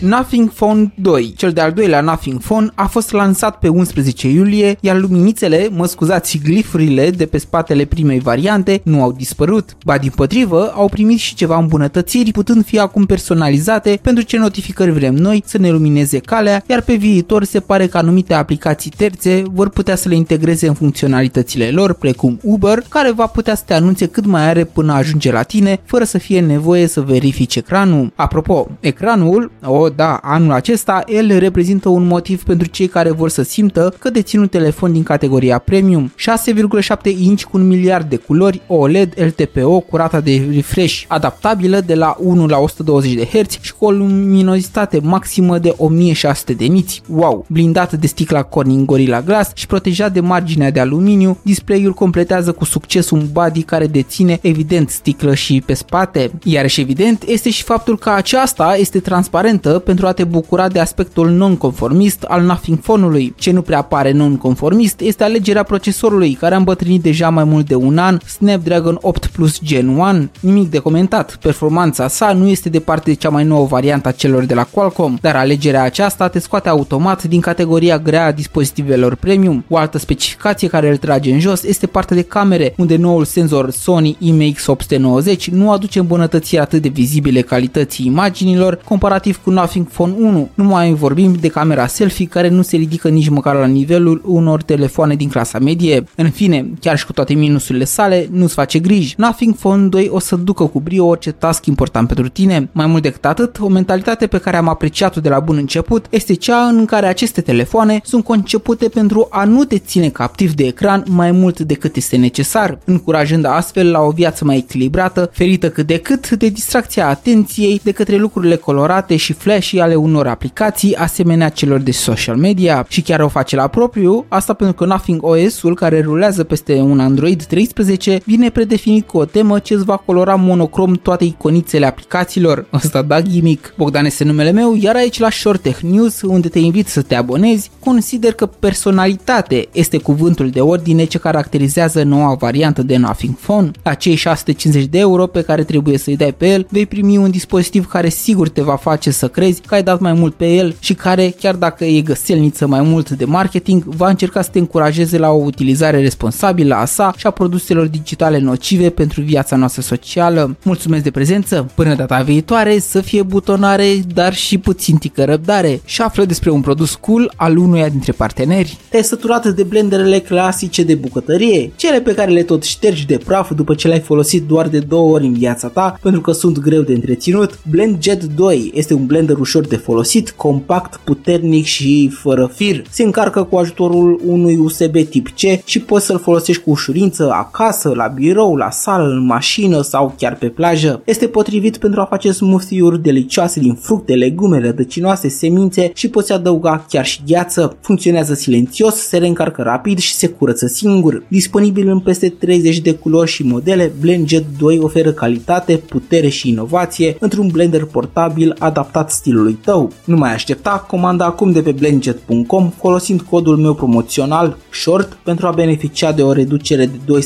Nothing Phone 2, cel de-al doilea Nothing Phone, a fost lansat pe 11 iulie, iar luminițele, mă scuzați, glifurile de pe spatele primei variante nu au dispărut. Ba din potrivă, au primit și ceva îmbunătățiri, putând fi acum personalizate pentru ce notificări vrem noi să ne lumineze calea, iar pe viitor se pare că anumite aplicații terțe vor putea să le integreze în funcționalitățile lor, precum Uber, care va putea să te anunțe cât mai are până ajunge la tine, fără să fie nevoie să verifici ecranul. Apropo, ecranul, o da, anul acesta, el reprezintă un motiv pentru cei care vor să simtă că dețin un telefon din categoria premium. 6,7 inch cu un miliard de culori, OLED, LTPO cu rata de refresh adaptabilă de la 1 la 120 de Hz și cu o luminositate maximă de 1600 de niți. Wow! Blindat de sticla Corning Gorilla Glass și protejat de marginea de aluminiu, display-ul completează cu succes un body care deține evident sticlă și pe spate. Iarăși evident este și faptul că aceasta este transparentă pentru a te bucura de aspectul non-conformist al Nothing Phone-ului. Ce nu prea pare non-conformist este alegerea procesorului care a îmbătrânit deja mai mult de un an, Snapdragon 8 Plus Gen 1. Nimic de comentat, performanța sa nu este departe de cea mai nouă variantă a celor de la Qualcomm, dar alegerea aceasta te scoate automat din categoria grea a dispozitivelor premium. O altă specificație care îl trage în jos este partea de camere, unde noul senzor Sony IMX890 nu aduce îmbunătățiri atât de vizibile calității imaginilor comparativ cu Nothing Phone 1. Nu mai vorbim de camera selfie care nu se ridică nici măcar la nivelul unor telefoane din clasa medie. În fine, chiar și cu toate minusurile sale, nu-ți face griji. Nothing Phone 2 o să ducă cu brio orice task important pentru tine. Mai mult decât atât, o mentalitate pe care am apreciat-o de la bun început este cea în care aceste telefoane sunt concepute pentru a nu te ține captiv de ecran mai mult decât este necesar, încurajând astfel la o viață mai echilibrată, ferită cât de cât de distracția atenției de către lucrurile colorate și flashy ale unor aplicații asemenea celor de social media și chiar o face la propriu, asta pentru că Nothing OS-ul care rulează peste un Android 13 vine predefinit cu o temă ce îți va colora monocrom toate iconițele aplicațiilor. Asta da gimmick. Bogdan este numele meu, iar aici la Short Tech News, unde te invit să te abonezi, consider că personalitate este cuvântul de ordine ce caracterizează noua variantă de Nothing Phone. La cei 650 de euro pe care trebuie să-i dai pe el, vei primi un dispozitiv care sigur te va face să crezi că ai dat mai mult pe el și care, chiar dacă e găselniță mai mult de marketing, va încerca să te încurajeze la o utilizare responsabilă a sa și a produselor digitale nocive pentru viața noastră socială. Mulțumesc de prezență, până data viitoare să fie butonare, dar și puțin tică răbdare și află despre un produs cool al unuia dintre parteneri. Te-ai săturat de blenderele clasice de bucătărie, cele pe care le tot ștergi de praf după ce le-ai folosit doar de două ori în viața ta pentru că sunt greu de întreținut? Blend Jet 2 este un blender ușor de folosit, compact, puternic și fără fir. Se încarcă cu ajutorul unui USB tip C și poți să-l folosești cu ușurință acasă, la birou, la sală, în mașină sau chiar pe plajă. Este potrivit pentru a face smoothie-uri delicioase din fructe, legume, rădăcinoase, semințe și poți adăuga chiar și gheață. Funcționează silențios, se reîncarcă rapid și se curăță singur. Disponibil în peste 30 de culori și modele, Blend Jet 2 oferă calitate, putere și inovație într-un blender portabil adaptat stilului tău. Nu mai aștepta, comanda acum de pe blendjet.com folosind codul meu promoțional SHORT pentru a beneficia de o reducere de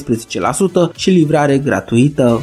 12% și livrare gratuită.